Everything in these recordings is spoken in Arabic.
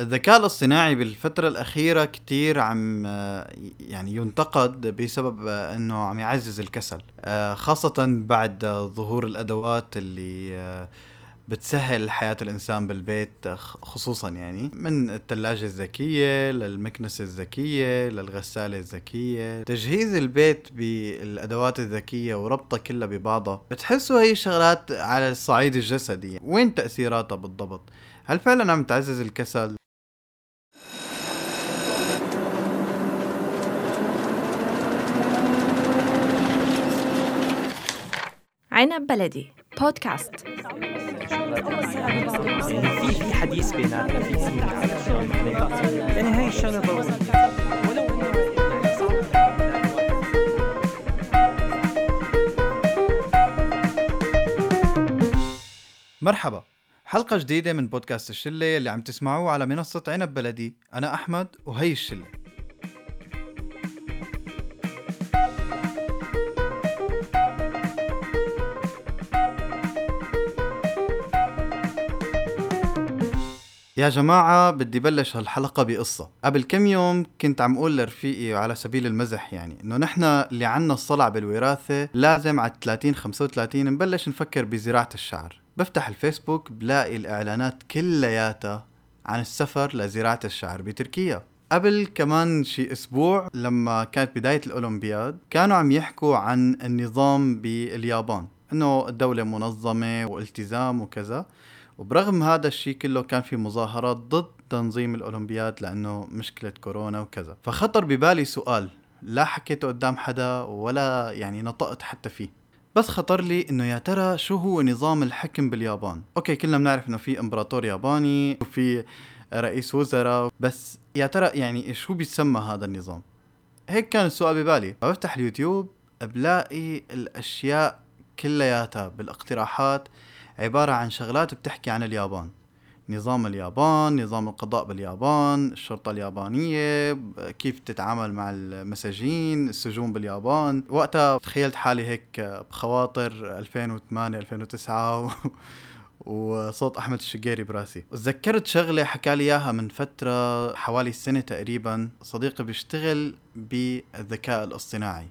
الذكاء الاصطناعي بالفترة الأخيرة كتير عم يعني ينتقد بسبب أنه عم يعزز الكسل خاصة بعد ظهور الأدوات اللي بتسهل حياة الإنسان بالبيت خصوصا يعني من الثلاجة الذكية للمكنسة الذكية للغسالة الذكية. تجهيز البيت بالأدوات الذكية وربطها كلها ببعضها بتحسوا هي شغلات على الصعيد الجسدي. وين تأثيراتها بالضبط؟ هل فعلا عم تعزز الكسل؟ عنب بلدي. بودكاست. في في حديث بيناتنا في يعني هاي الشغله مرحبا. حلقة جديدة من بودكاست الشلة اللي عم تسمعوه على منصة عنب بلدي. أنا أحمد وهي الشلة. يا جماعة بدي بلش هالحلقة بقصة. قبل كم يوم كنت عم أقول لرفيقي على سبيل المزح يعني إنه نحن اللي عنا الصلع بالوراثة لازم على 30 35 نبلش نفكر بزراعة الشعر. بفتح الفيسبوك بلاقي الإعلانات كلياتها عن السفر لزراعة الشعر بتركيا. قبل كمان شي أسبوع لما كانت بداية الأولمبياد كانوا عم يحكوا عن النظام باليابان إنه الدولة منظمة والتزام وكذا. وبرغم هذا الشيء كله كان في مظاهرات ضد تنظيم الأولمبياد لأنه مشكلة كورونا وكذا. فخطر ببالي سؤال لا حكيته قدام حدا ولا يعني نطقت حتى فيه. بس خطر لي إنه يا ترى شو هو نظام الحكم باليابان؟ أوكي كلنا بنعرف إنه في إمبراطور ياباني وفي رئيس وزراء بس يا ترى يعني شو بيسمى هذا النظام؟ هيك كان السؤال ببالي. بفتح اليوتيوب بلاقي الأشياء كلياتها بالإقتراحات عبارة عن شغلات بتحكي عن اليابان. نظام اليابان نظام القضاء باليابان الشرطة اليابانية كيف تتعامل مع المساجين السجون باليابان. وقتها تخيلت حالي هيك بخواطر 2008 2009 وصوت أحمد الشقيري براسي. وتذكرت شغلة حكى لي إياها من فترة حوالي سنة تقريبا صديقي بيشتغل بالذكاء الاصطناعي.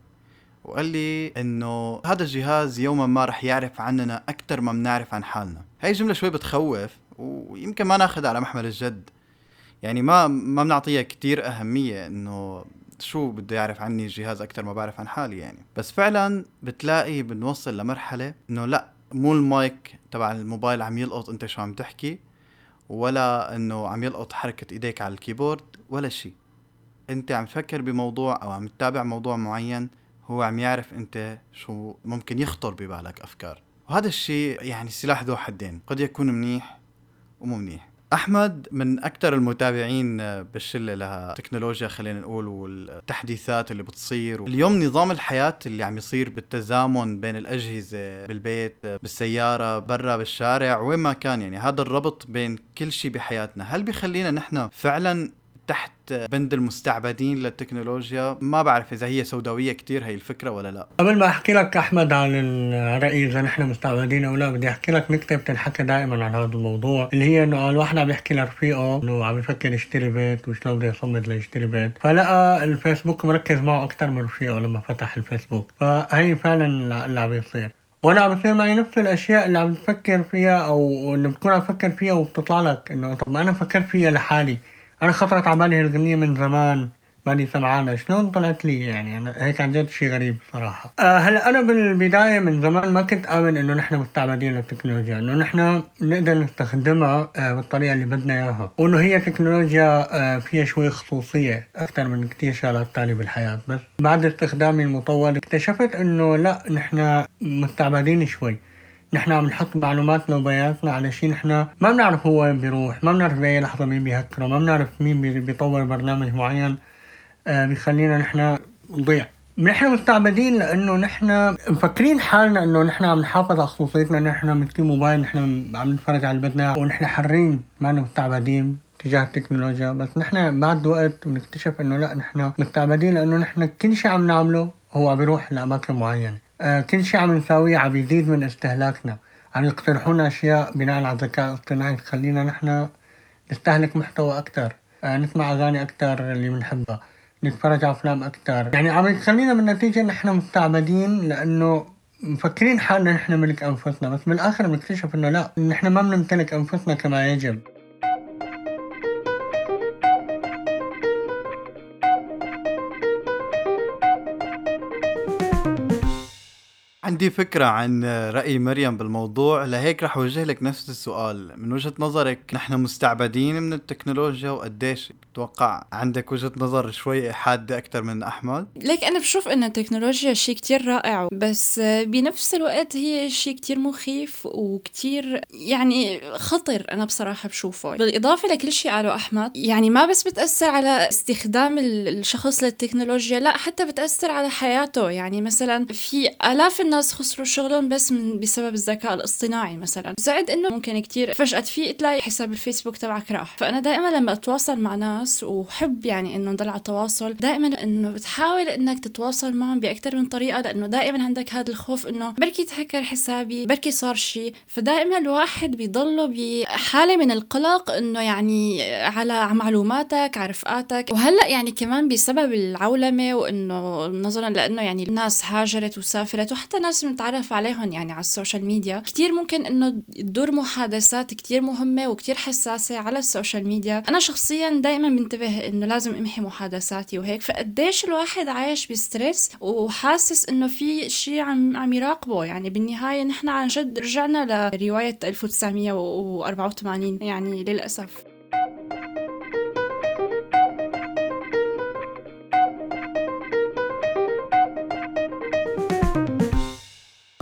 وقال لي إنه هذا الجهاز يوما ما رح يعرف عننا أكثر ما بنعرف عن حالنا. هاي جملة شوي بتخوف ويمكن ما ناخذ على محمل الجد. يعني ما ما بنعطيها كتير أهمية إنه شو بده يعرف عني الجهاز أكثر ما بعرف عن حالي يعني. بس فعلا بتلاقي بنوصل لمرحلة إنه لا مو المايك تبع الموبايل عم يلقط أنت شو عم تحكي ولا إنه عم يلقط حركة إيديك على الكيبورد ولا شيء. أنت عم تفكر بموضوع أو عم تتابع موضوع معين هو عم يعرف انت شو ممكن يخطر ببالك أفكار. وهذا الشيء يعني سلاح ذو حدين قد يكون منيح ومو منيح. أحمد من أكثر المتابعين بالشلة لها تكنولوجيا خلينا نقول والتحديثات اللي بتصير. اليوم نظام الحياة اللي عم يصير بالتزامن بين الأجهزة بالبيت بالسيارة برا بالشارع وين ما كان يعني هذا الربط بين كل شيء بحياتنا. هل بيخلينا نحن فعلا تحت بند المستعبدين للتكنولوجيا. ما بعرف إذا هي سوداوية كتير هي الفكرة ولا لا. قبل ما أحكي لك أحمد عن الرأي إذا نحن مستعبدين أو لا بدي أحكي لك نكتة بتنحكى دائما عن هذا الموضوع اللي هي إنه الواحد عم يحكي لرفيقه إنه عم يفكر يشتري بيت وشلون بده يصمد ليشتري بيت. فلقى الفيسبوك مركز معه أكثر من رفيقه لما فتح الفيسبوك. فهي فعلا اللي عم يصير. وأنا عم بصير معي نفس الأشياء اللي عم تفكر فيها أو اللي بتكون عم تفكر فيها وبتطلع لك إنه طب ما أنا فكرت فيها لحالي. أنا خطرت على بالي هالغنية من زمان ماني سمعانة شلون طلعت لي يعني؟ أنا هيك عن جد شيء غريب صراحة. أه هلأ أنا بالبداية من زمان ما كنت آمن إنه نحن مستعبدين للتكنولوجيا إنه نحن نقدر نستخدمها أه بالطريقة اللي بدنا إياها. وإنه هي تكنولوجيا أه فيها شوي خصوصية أكثر من كتير شغلات تانية بالحياة. بس بعد استخدامي المطول اكتشفت إنه لأ نحن مستعبدين شوي. نحن عم نحط معلوماتنا وبياناتنا على شيء نحن ما بنعرف هو وين بيروح ما بنعرف بأي لحظة مين بيهكره ما بنعرف مين بيطور برنامج معين آه بيخلينا نحن نضيع. نحن مستعبدين لأنه نحن مفكرين حالنا إنه نحن عم نحافظ على خصوصيتنا نحن بنمسك موبايل نحن عم نتفرج على اللي بدنا ونحن حرين ما مستعبدين تجاه التكنولوجيا. بس نحن بعد وقت بنكتشف إنه لا نحن مستعبدين لأنه نحن كل شيء عم نعمله هو عم يروح لأماكن معينة. كل شيء عم نساويه عم يزيد من استهلاكنا. عم يقترحوا لنا أشياء بناء على الذكاء الاصطناعي. تخلينا نحن نستهلك محتوى أكتر آه، نسمع أغاني أكتر اللي بنحبها نتفرج على أفلام أكتر. يعني عم يخلينا بالنتيجة إن إحنا مستعبدين لأنه مفكرين حالنا نحن ملك أنفسنا بس بالآخر بنكتشف إنه لا نحن ما بنمتلك أنفسنا كما يجب. عندي فكرة عن رأي مريم بالموضوع لهيك رح أوجه لك نفس السؤال. من وجهة نظرك نحن مستعبدين من التكنولوجيا وقديش بتوقع عندك وجهة نظر شوي حادة أكثر من أحمد؟ ليك أنا بشوف إن التكنولوجيا شيء كتير رائع بس بنفس الوقت هي شيء كتير مخيف وكتير يعني خطر أنا بصراحة بشوفه. بالإضافة لكل شيء قاله أحمد يعني ما بس بتأثر على استخدام الشخص للتكنولوجيا لا حتى بتأثر على حياته. يعني مثلا في آلاف الناس خسروا شغلهم بس من بسبب الذكاء الاصطناعي مثلا. زائد إنه ممكن كتير فجأة تفيق تلاقي حساب الفيسبوك تبعك راح. فأنا دائما لما أتواصل مع ناس وحب يعني إنه نضل على تواصل دائما إنه بتحاول إنك تتواصل معهم باكثر من طريقة لأنه دائما عندك هذا الخوف إنه بركي تهكر حسابي بركي صار شيء فدائما الواحد بيضله بحالة من القلق إنه يعني على معلوماتك على رفقاتك وهلأ يعني كمان بسبب العولمة وإنه نظرا لأنه يعني الناس هاجرت وسافرت وحتى ناس بنتعرف عليهم يعني على ال social media. كتير ممكن إنه تدور محادثات كتير مهمة وكتير حساسة على ال social media. أنا شخصيا دائما بنتبه إنه لازم أمحي محادثاتي وهيك. فقديش الواحد عايش ب stress وحاسس إنه في شيء عم عم يراقبه. يعني بالنهاية نحن عن جد رجعنا لرواية 1984 يعني للأسف.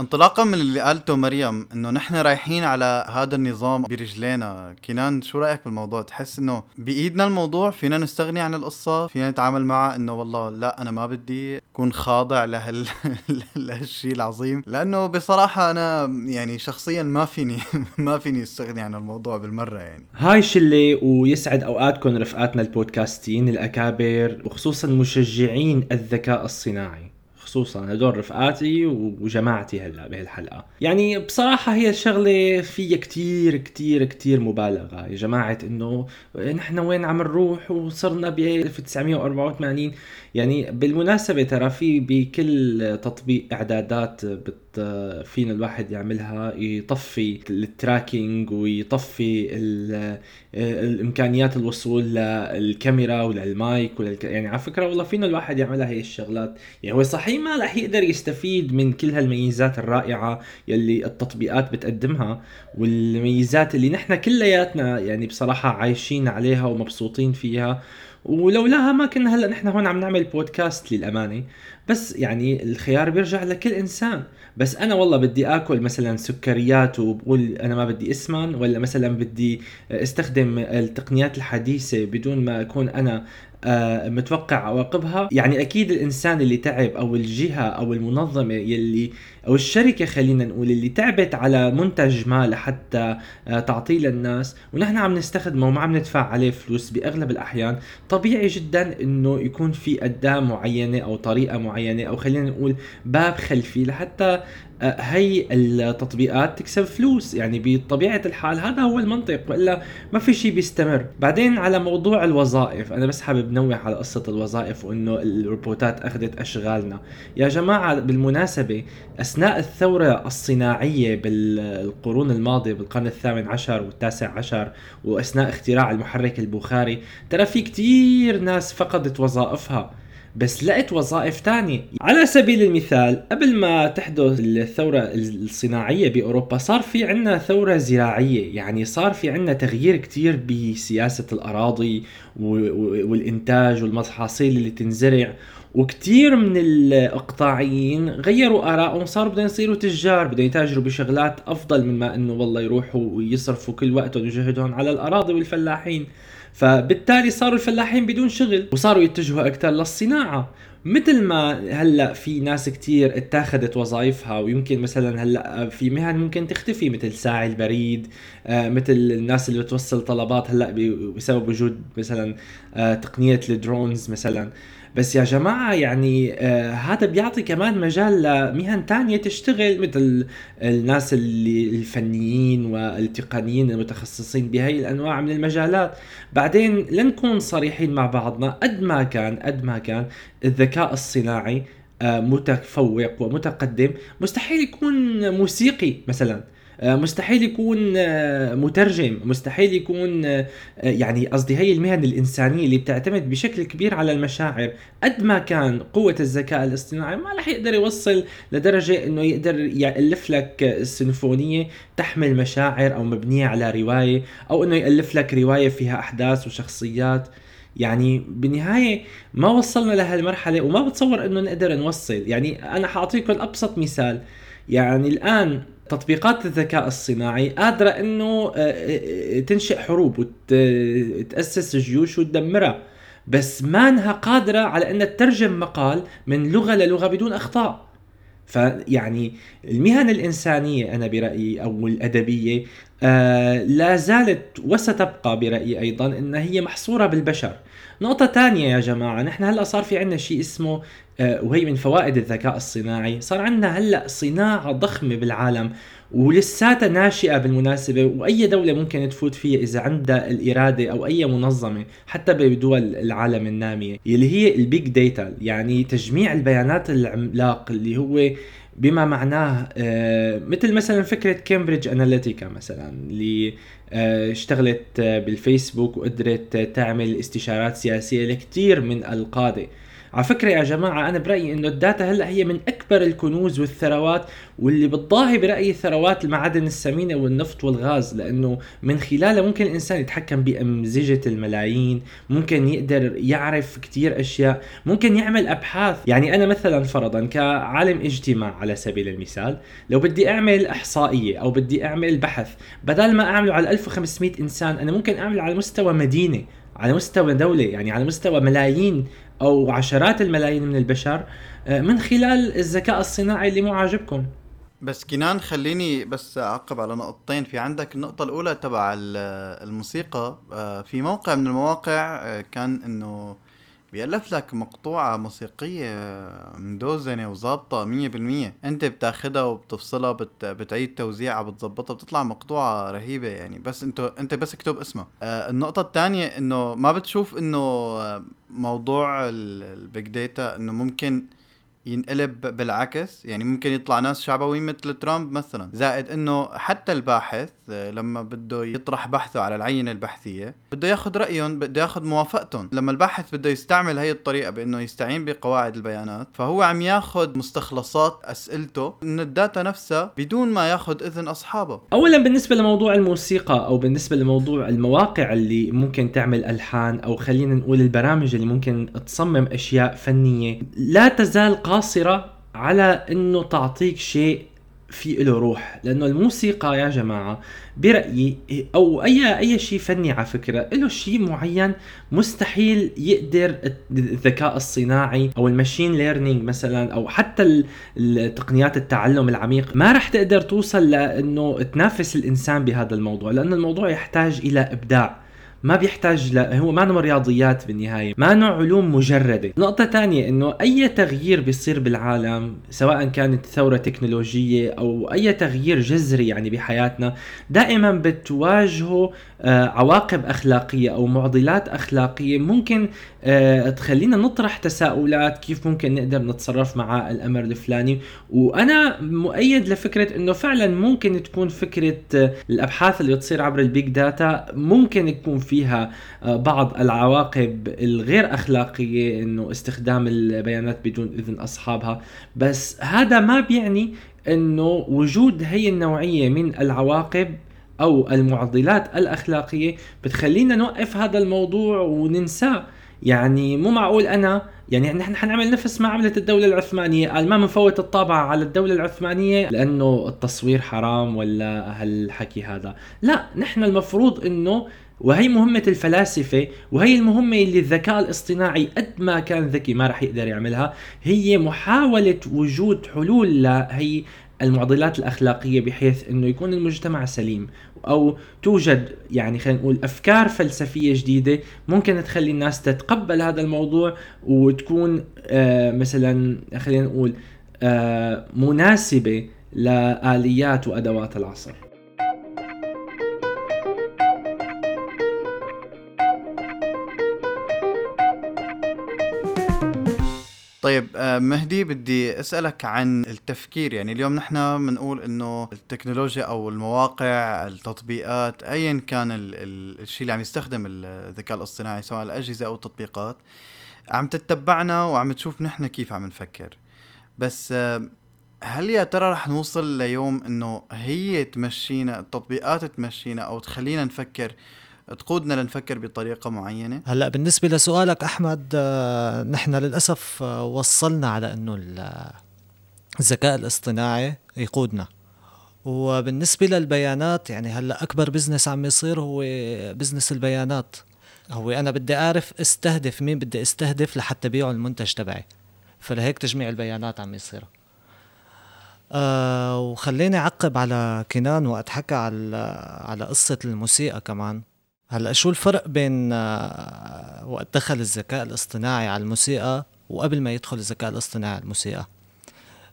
انطلاقا من اللي قالته مريم إنه نحن رايحين على هذا النظام برجلينا. كنان شو رأيك بالموضوع؟ تحس إنه بإيدنا الموضوع فينا نستغني عن القصة فينا نتعامل معها إنه والله لا أنا ما بدي أكون خاضع لهال لهالشيء العظيم. لأنه بصراحة أنا يعني شخصيا ما فيني ما فيني أستغني عن الموضوع بالمرة يعني. هاي شلة ويسعد أوقاتكم رفقاتنا البودكاستين الأكابر وخصوصا مشجعين الذكاء الصناعي. خصوصا هدول رفقاتي وجماعتي هلا بهالحلقة. يعني بصراحة هي شغله فيها كتير كتير كتير مبالغة. يا جماعة إنه نحن وين عم نروح؟ وصرنا ب 1984 يعني بالمناسبة ترى في بكل تطبيق إعدادات بت فينا الواحد يعملها يطفي التراكينج ويطفي الإمكانيات الوصول للكاميرا وللمايك وللك... يعني على فكرة والله فينا الواحد يعملها هي الشغلات. يعني هو صحيح ما رح يقدر يستفيد من كل هالميزات الرائعة يلي التطبيقات بتقدمها والميزات اللي نحن كلياتنا يعني بصراحة عايشين عليها ومبسوطين فيها. ولولاها ما كنا هلا نحن هون عم نعمل بودكاست للأمانة. بس يعني الخيار بيرجع لكل إنسان. بس أنا والله بدي آكل مثلا سكريات وبقول أنا ما بدي إسمن ولا مثلا بدي أستخدم التقنيات الحديثة بدون ما أكون أنا متوقع عواقبها. يعني أكيد الإنسان اللي تعب أو الجهة أو المنظمة يلي أو الشركة خلينا نقول اللي تعبت على منتج ما لحتى آه، تعطيه للناس ونحن عم نستخدمه وما عم ندفع عليه فلوس بأغلب الأحيان طبيعي جدا إنه يكون في أداة معينة أو طريقة معينة أو خلينا نقول باب خلفي لحتى آه، هي التطبيقات تكسب فلوس. يعني بطبيعة الحال هذا هو المنطق وإلا ما في شيء بيستمر. بعدين على موضوع الوظائف أنا بس حابب نوه على قصة الوظائف وإنه الروبوتات أخذت أشغالنا. يا جماعة بالمناسبة أثناء الثورة الصناعية بالقرون الماضية بالقرن الثامن عشر والتاسع عشر وأثناء اختراع المحرك البخاري ترى في كتير ناس فقدت وظائفها. بس لقيت وظائف تانية. على سبيل المثال قبل ما تحدث الثورة الصناعية بأوروبا صار في عنا ثورة زراعية. يعني صار في عنا تغيير كتير بسياسة الأراضي والإنتاج والمحاصيل اللي تنزرع. وكتير من الأقطاعيين غيروا آرائهم صاروا بدهم يصيروا تجار بدهم يتاجروا بشغلات أفضل من ما إنه والله يروحوا ويصرفوا كل وقتهم وجهدهم على الأراضي والفلاحين. فبالتالي صاروا الفلاحين بدون شغل وصاروا يتجهوا أكثر للصناعة. مثل ما هلا في ناس كتير اتاخذت وظائفها ويمكن مثلا هلا في مهن ممكن تختفي مثل ساعي البريد آه مثل الناس اللي بتوصل طلبات هلا بسبب وجود مثلا آه تقنية الدرونز مثلا. بس يا جماعة يعني آه هذا بيعطي كمان مجال لمهن تانية تشتغل مثل الناس اللي الفنيين والتقنيين المتخصصين بهي الأنواع من المجالات. بعدين لنكون صريحين مع بعضنا قد ما كان قد ما كان الذكاء الصناعي آه متفوق ومتقدم. مستحيل يكون موسيقي مثلا. آه، مستحيل يكون آه، مترجم. مستحيل يكون يعني قصدي هي المهن الإنسانية اللي بتعتمد بشكل كبير على المشاعر. قد ما كان قوة الذكاء الاصطناعي ما رح يقدر يوصل لدرجة إنه يقدر يألف لك سيمفونية تحمل مشاعر أو مبنية على رواية أو إنه يألف لك رواية فيها أحداث وشخصيات. يعني بالنهاية ما وصلنا لهالمرحلة وما بتصور إنه نقدر نوصل. يعني أنا حاعطيكم ابسط مثال. يعني الآن تطبيقات الذكاء الصناعي قادرة إنه آه، آه، تنشئ حروب وتأسس جيوش وتدمرها. بس ما إنها قادرة على إنها تترجم مقال من لغة للغة بدون أخطاء. فيعني المهن الإنسانية أنا برأيي أو الأدبية آه لا زالت وستبقى برأيي أيضا أنها هي محصورة بالبشر. نقطة تانية يا جماعة نحن هلأ صار في عنا شيء اسمه آه وهي من فوائد الذكاء الصناعي. صار عندنا هلأ صناعة ضخمة بالعالم ولساتها ناشئة بالمناسبة وأي دولة ممكن تفوت فيها إذا عندها الإرادة أو أي منظمة حتى بدول العالم النامية اللي هي ال big data يعني تجميع البيانات العملاق اللي هو بما معناه آه، مثل مثلا فكرة Cambridge Analytica مثلا اللي آه، اشتغلت آه، بالفيسبوك وقدرت تعمل استشارات سياسية لكثير من القادة على فكرة يا جماعة أنا برأيي إنه ال data هلأ هي من أكبر الكنوز والثروات واللي بتضاهي برأيي ثروات المعادن الثمينة والنفط والغاز لأنه من خلالها ممكن الإنسان يتحكم بأمزجة الملايين ممكن يقدر يعرف كتير أشياء ممكن يعمل أبحاث. يعني أنا مثلا فرضا كعالم إجتماع على سبيل المثال لو بدي أعمل إحصائية أو بدي أعمل بحث بدل ما أعمله على 1500 إنسان أنا ممكن أعمله على مستوى مدينة على مستوى دولة يعني على مستوى ملايين أو عشرات الملايين من البشر آه، من خلال الذكاء الصناعي اللي مو عاجبكم بس كنان خليني بس أعقب على نقطتين. في عندك النقطة الأولى تبع الموسيقى. آه، في موقع من المواقع آه، كان إنه بيألف لك مقطوعة موسيقية مدوزنة وظابطة مية بالمية. انت بتاخدها وبتفصلها بت... بتعيد توزيعها بتظبطها بتطلع مقطوعة رهيبة يعني. بس انت انت بس اكتب اسمها آه النقطة الثانية انه ما بتشوف انه موضوع ال big data انه ممكن ينقلب بالعكس. يعني ممكن يطلع ناس شعبويين مثل ترامب مثلا. زائد إنه حتى الباحث آه، لما بده يطرح بحثه على العينة البحثية بده ياخذ رأيهم بده ياخذ موافقتهم. لما الباحث بده يستعمل هي الطريقة بإنه يستعين بقواعد البيانات فهو عم ياخذ مستخلصات أسئلته من ال data نفسها بدون ما ياخذ إذن أصحابه. اولا بالنسبة لموضوع الموسيقى أو بالنسبة لموضوع المواقع اللي ممكن تعمل ألحان أو خلينا نقول البرامج اللي ممكن تصمم أشياء فنية لا تزال قاصرة على إنه تعطيك شيء في له روح. لأنه الموسيقى يا جماعة برأيي أو أي أي شيء فني على فكرة له شيء معين مستحيل يقدر الذكاء الصناعي أو الماشين ليرنينج مثلا أو حتى التقنيات التعلم العميق ما راح تقدر توصل لأنه تنافس الإنسان بهذا الموضوع. لأنه الموضوع يحتاج إلى إبداع. ما بيحتاج ل... هو ما نوع رياضيات بالنهاية ما نوع علوم مجردة. نقطة ثانية إنه أي تغيير بيصير بالعالم سواء كانت ثورة تكنولوجية أو أي تغيير جذري يعني بحياتنا دائما بتواجهه آه، عواقب أخلاقية أو معضلات أخلاقية ممكن تخلينا نطرح تساؤلات كيف ممكن نقدر نتصرف مع الأمر الفلاني. وأنا مؤيد لفكرة إنه فعلا ممكن تكون فكرة آه، الأبحاث اللي تصير عبر ال big data ممكن يكون فيها بعض العواقب الغير أخلاقية إنه استخدام البيانات بدون إذن أصحابها. بس هذا ما بيعني إنه وجود هي النوعية من العواقب أو المعضلات الأخلاقية بتخلينا نوقف هذا الموضوع وننساه. يعني مو معقول أنا يعني نحن حنعمل نفس ما عملت الدولة العثمانية. قال ما بنفوت الطابعة على الدولة العثمانية لأنه التصوير حرام ولا هالحكي هذا. لا نحن المفروض أنه وهي مهمة الفلاسفة وهي المهمة اللي الذكاء الاصطناعي قد ما كان ذكي ما راح يقدر يعملها هي محاولة وجود حلول لهي المعضلات الأخلاقية بحيث إنه يكون المجتمع سليم أو توجد يعني خلينا نقول أفكار فلسفية جديدة ممكن تخلي الناس تتقبل هذا الموضوع وتكون آه مثلا خلينا نقول آه مناسبة لآليات وأدوات العصر. طيب آه، مهدي بدي أسألك عن التفكير. يعني اليوم نحن بنقول إنه التكنولوجيا أو المواقع التطبيقات ايا كان ال- ال- الشيء اللي عم يستخدم الذكاء الاصطناعي سواء الأجهزة أو التطبيقات عم تتبعنا وعم تشوف نحن كيف عم نفكر. بس آه، هل يا ترى رح نوصل ليوم إنه هي تمشينا التطبيقات تمشينا أو تخلينا نفكر تقودنا لنفكر بطريقة معينة؟ هلا بالنسبة لسؤالك أحمد آه، نحن للأسف آه، وصلنا على أنه ال- الذكاء الاصطناعي يقودنا. وبالنسبة للبيانات يعني هلا أكبر بزنس عم يصير هو بزنس البيانات. هو أنا بدي أعرف أستهدف مين بدي أستهدف لحتى بيعوا المنتج تبعي. فلهيك تجميع البيانات عم يصير آه وخليني أعقب على كنان وقت حكى على على قصة الموسيقى كمان. هلأ شو الفرق بين آه، وقت دخل الذكاء الاصطناعي على الموسيقى وقبل ما يدخل الذكاء الاصطناعي على الموسيقى؟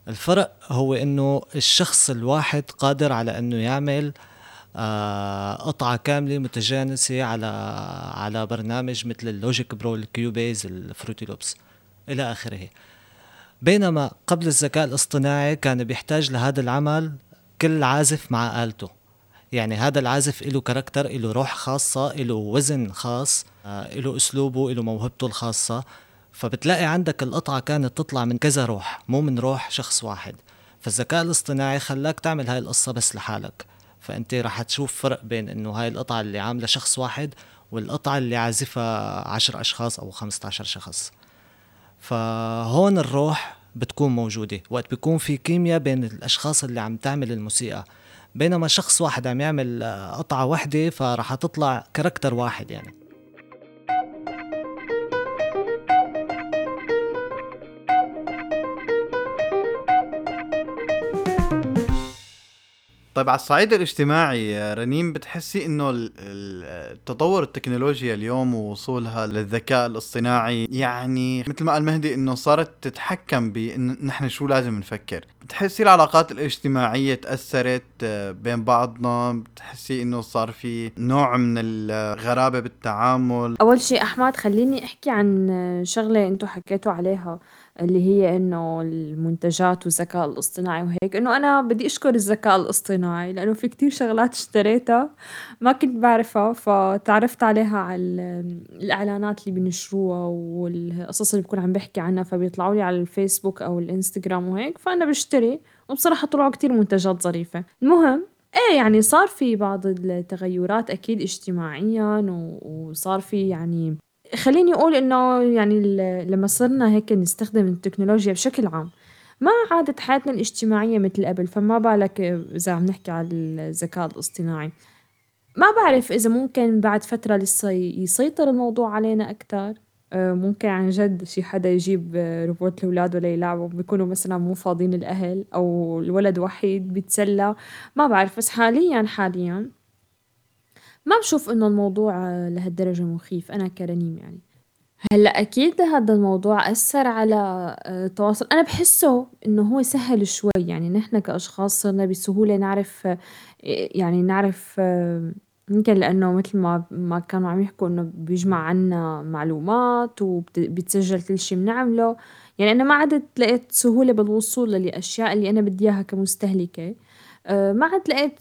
الفرق هو إنه الشخص الواحد قادر على إنه يعمل آه، قطعة كاملة متجانسة على على برنامج مثل ال Logic Pro ال Cubase ال Fruity Loops إلى آخره. بينما قبل الذكاء الاصطناعي كان بيحتاج لهذا العمل كل عازف مع آلته. يعني هذا العازف له character له روح خاصة له وزن خاص آه، له أسلوبه له موهبته الخاصة. فبتلاقي عندك القطعة كانت تطلع من كذا روح مو من روح شخص واحد. فالذكاء الاصطناعي خلاك تعمل هاي القصة بس لحالك. فأنت رح تشوف فرق بين إنه هاي القطعة اللي عاملة شخص واحد والقطعة اللي عازفها عشر أشخاص أو خمسة عشر شخص. فهون الروح بتكون موجودة. وقت بيكون في كيمياء بين الأشخاص اللي عم تعمل الموسيقى. بينما شخص واحد عم يعمل آه، قطعة واحدة فرح تطلع كاركتر واحد يعني. طيب على الصعيد الاجتماعي يا رنيم بتحسي إنه ال- ال- التطور التكنولوجيا اليوم ووصولها للذكاء الاصطناعي يعني مثل ما قال مهدي إنه صارت تتحكم بان نحن شو لازم نفكر. بتحسي العلاقات الاجتماعية تأثرت آه، بين بعضنا؟ بتحسي إنه صار في نوع من الغرابة بالتعامل؟ أول شيء أحمد خليني أحكي عن شغلة أنتوا حكيتوا عليها. اللي هي إنه المنتجات والذكاء الاصطناعي وهيك إنه أنا بدي أشكر الذكاء الاصطناعي لأنه في كتير شغلات اشتريتها ما كنت بعرفها فتعرفت عليها على ال- الإعلانات اللي بنشروها والقصص اللي بكون عم بحكي عنها فبيطلعوا لي على الفيسبوك أو الإنستغرام وهيك فأنا بشتري وبصراحة طلعوا كتير منتجات ظريفة. المهم إيه يعني صار في بعض التغيرات أكيد اجتماعيا وصار في يعني خليني أقول إنه يعني لما صرنا هيك نستخدم التكنولوجيا بشكل عام ما عادت حياتنا الاجتماعية مثل قبل فما بالك إذا عم نحكي على الذكاء الاصطناعي. ما بعرف إذا ممكن بعد فترة لسه يسيطر الموضوع علينا أكتر. آه، ممكن عن جد شي حدا يجيب آه، روبوت لأولاده ليلعبوا بيكونوا مثلا مو فاضيين الأهل أو الولد وحيد بيتسلى. ما بعرف بس حاليا حاليا ما بشوف إنه الموضوع لهالدرجة مخيف أنا كرنيم يعني. هلأ أكيد هذا الموضوع أثر على آه، التواصل. أنا بحسه إنه هو سهل شوي يعني نحن كأشخاص صرنا بسهولة نعرف آه، يعني نعرف آه، يمكن لأنه مثل ما ما كانوا عم يحكوا إنه بيجمع عنا معلومات وبيتسجل كل شي بنعمله. يعني أنا ما عدت لقيت سهولة بالوصول للأشياء اللي أنا بدي إياها كمستهلكة. ما عاد لقيت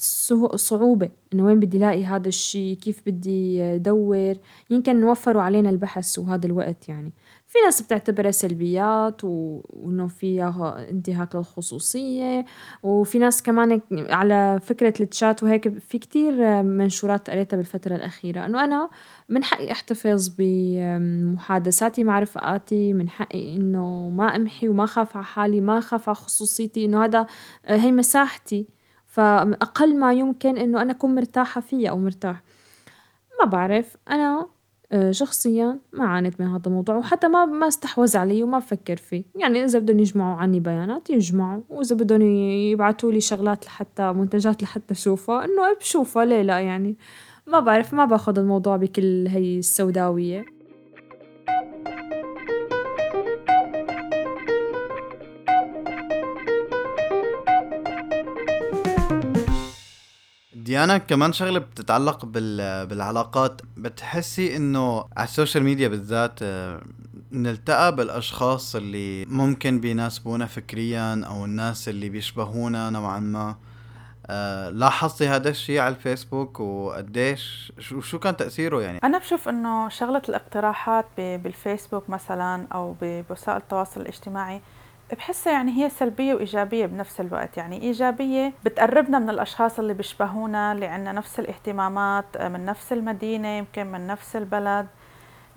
صعوبة إنه وين بدي لاقي هذا الشي كيف بدي أدور يمكن نوفروا علينا البحث وهذا الوقت يعني. في ناس بتعتبرها سلبيات. وإنه فيها انتهاك للخصوصية. وفي ناس كمان على فكرة التشات وهيك في كتير منشورات قريتها بالفترة الأخيرة. إنه أنا من حقي أحتفظ بمحادثاتي مع رفقاتي من حقي إنه ما أمحي وما خاف على حالي ما خاف على خصوصيتي. إنه هذا هي مساحتي. فأقل ما يمكن إنه أنا أكون مرتاحة فيها أو مرتاح. ما بعرف أنا آه، شخصيا ما عانيت من هذا الموضوع وحتى ما ما استحوذ علي وما بفكر فيه. يعني إذا بدهم يجمعوا عني بيانات يجمعوا وإذا بدهم يبعتوا لي شغلات لحتى منتجات لحتى أشوفها إنه بشوفها ليه لا يعني؟ ما بعرف ما باخذ الموضوع بكل هي السوداوية. ديانا كمان شغلة بتتعلق بال... بالعلاقات. بتحسي إنه على ال social media بالذات آه، نلتقى بالأشخاص اللي ممكن بيناسبونا فكريا أو الناس اللي بيشبهونا نوعا ما. آه لاحظتي هذا الشيء على الفيسبوك؟ وقديش شو شو كان تأثيره يعني؟ أنا بشوف إنه شغلة الاقتراحات بالفيسبوك مثلا أو بوسائل التواصل الاجتماعي بحسها يعني هي سلبية وإيجابية بنفس الوقت. يعني إيجابية بتقربنا من الأشخاص اللي بيشبهونا اللي عنا نفس الاهتمامات آه، من نفس المدينة يمكن من نفس البلد.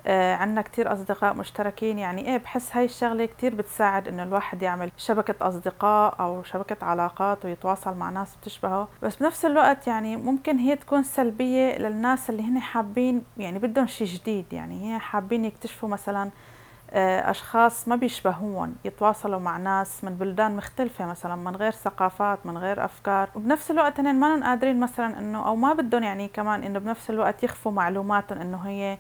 آه، عنا كتير أصدقاء مشتركين. يعني إيه بحس هاي الشغلة كتير بتساعد إنه الواحد يعمل شبكة أصدقاء أو شبكة علاقات ويتواصل مع ناس بتشبهه. بس بنفس الوقت يعني ممكن هي تكون سلبية للناس اللي هن حابين يعني بدهم شيء جديد. يعني هي حابين يكتشفوا مثلا أشخاص ما بيشبهون يتواصلوا مع ناس من بلدان مختلفة مثلا من غير ثقافات من غير أفكار. وبنفس الوقت هن ما قادرين مثلا إنه أو ما بدهم يعني كمان إنه بنفس الوقت يخفوا معلوماتهم إنه هي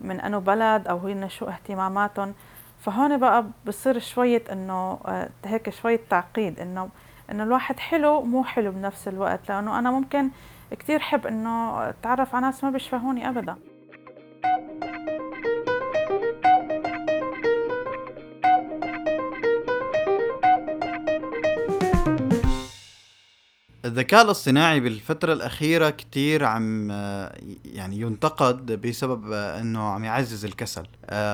من أنو بلد أو هن شو اهتماماتهم. فهون بقى بصير شوية إنه آه، هيك شوية تعقيد إنه إنه الواحد حلو مو حلو بنفس الوقت. لأنه أنا ممكن كتير حب إنه أتعرف على ناس ما بيشبهوني أبدا. الذكاء الاصطناعي بالفترة الأخيرة كتير عم يعني ينتقد بسبب أنه عم يعزز الكسل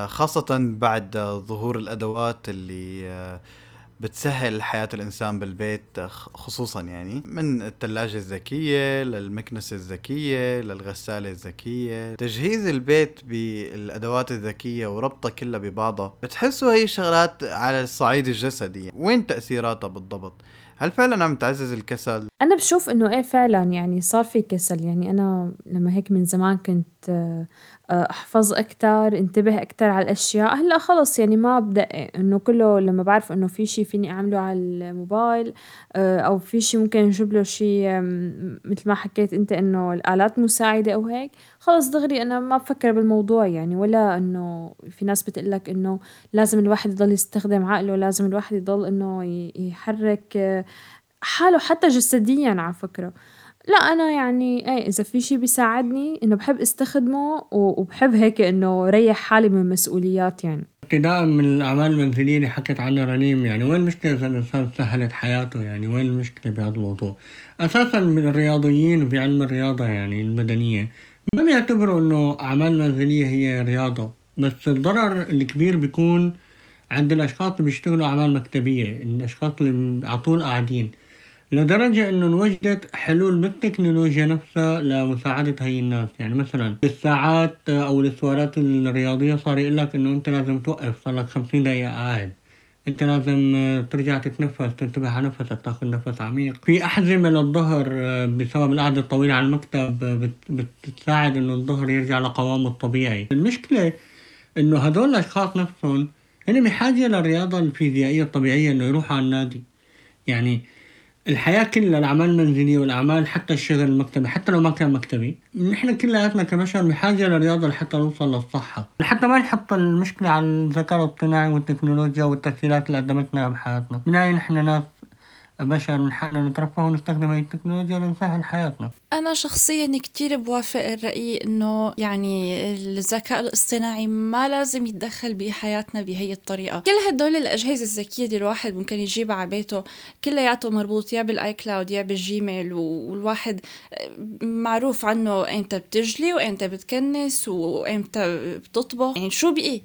خاصة بعد ظهور الأدوات اللي بتسهل حياة الإنسان بالبيت خصوصا يعني من الثلاجة الذكية للمكنسة الذكية للغسالة الذكية. تجهيز البيت بالأدوات الذكية وربطها كلها ببعضها بتحسوا هي شغلات على الصعيد الجسدي. وين تأثيراتها بالضبط؟ هل فعلا عم تعزز الكسل؟ أنا بشوف إنه إيه فعلا يعني صار في كسل يعني أنا لما هيك من زمان كنت آه، أحفظ أكتر انتبه أكتر على الأشياء. هلأ خلص يعني ما بدقق إنه كله لما بعرف إنه في شي فيني أعمله على الموبايل آه، أو في شي ممكن أجيب له شي مثل ما حكيت أنت إنه الآلات مساعدة أو هيك خلص دغري أنا ما بفكر بالموضوع يعني. ولا إنه في ناس بتقلك إنه لازم الواحد يضل يستخدم عقله لازم الواحد يضل إنه يحرك آه، حاله حتى جسديا على فكرة. لأ أنا يعني إيه إذا في شي بيساعدني إنه بحب استخدمه وبحب هيك إنه ريّح حالي من المسؤوليات يعني. ابتداء من الأعمال المنزلية اللي حكت عنها رنيم يعني وين المشكلة إذا الإنسان سهلت حياته يعني وين المشكلة بهذا الموضوع؟ أساسا من الرياضيين في علم الرياضة يعني المدنية ما بيعتبروا إنه أعمال منزلية هي رياضة بس الضرر الكبير بيكون عند الأشخاص اللي بيشتغلوا أعمال مكتبية الأشخاص اللي على طول قاعدين لدرجة إنه انوجدت حلول بالتكنولوجيا نفسها لمساعدة هاي الناس. يعني مثلا بالساعات أو السوارات الرياضية صار يقول لك إنه أنت لازم توقف صار لك خمسين دقيقة قاعد. أنت لازم ترجع تتنفس تنتبه على نفسك تاخذ نفس عميق. في أحزمة للظهر بسبب القعدة الطويلة على المكتب بتساعد إنه الظهر يرجع لقوامه الطبيعي. المشكلة إنه هدول الأشخاص نفسهم هن بحاجة للرياضة الفيزيائية الطبيعية إنه يروحوا على النادي. يعني الحياة كلها الأعمال المنزلية والأعمال حتى الشغل المكتبي حتى لو ما كان مكتبي. نحن كلياتنا كبشر بحاجة للرياضة لحتى نوصل للصحة. حتى ما نحط المشكلة على الذكاء الاصطناعي والتكنولوجيا والتسهيلات اللي قدمتنا بحياتنا من نحن ناس بشر من حقنا نترفه ونستخدم هاي التكنولوجيا لنسهل حياتنا. أنا شخصيا كتير بوافق الرأي إنه يعني الذكاء الاصطناعي ما لازم يتدخل بحياتنا بهي الطريقة. كل هدول الأجهزة الذكية اللي الواحد ممكن يجيبها على بيته كلياته مربوط يا بال iCloud يا بال Gmail والواحد معروف عنه إمتى بتجلي وإمتى بتكنس وإمتى بتطبخ. يعني شو بقي؟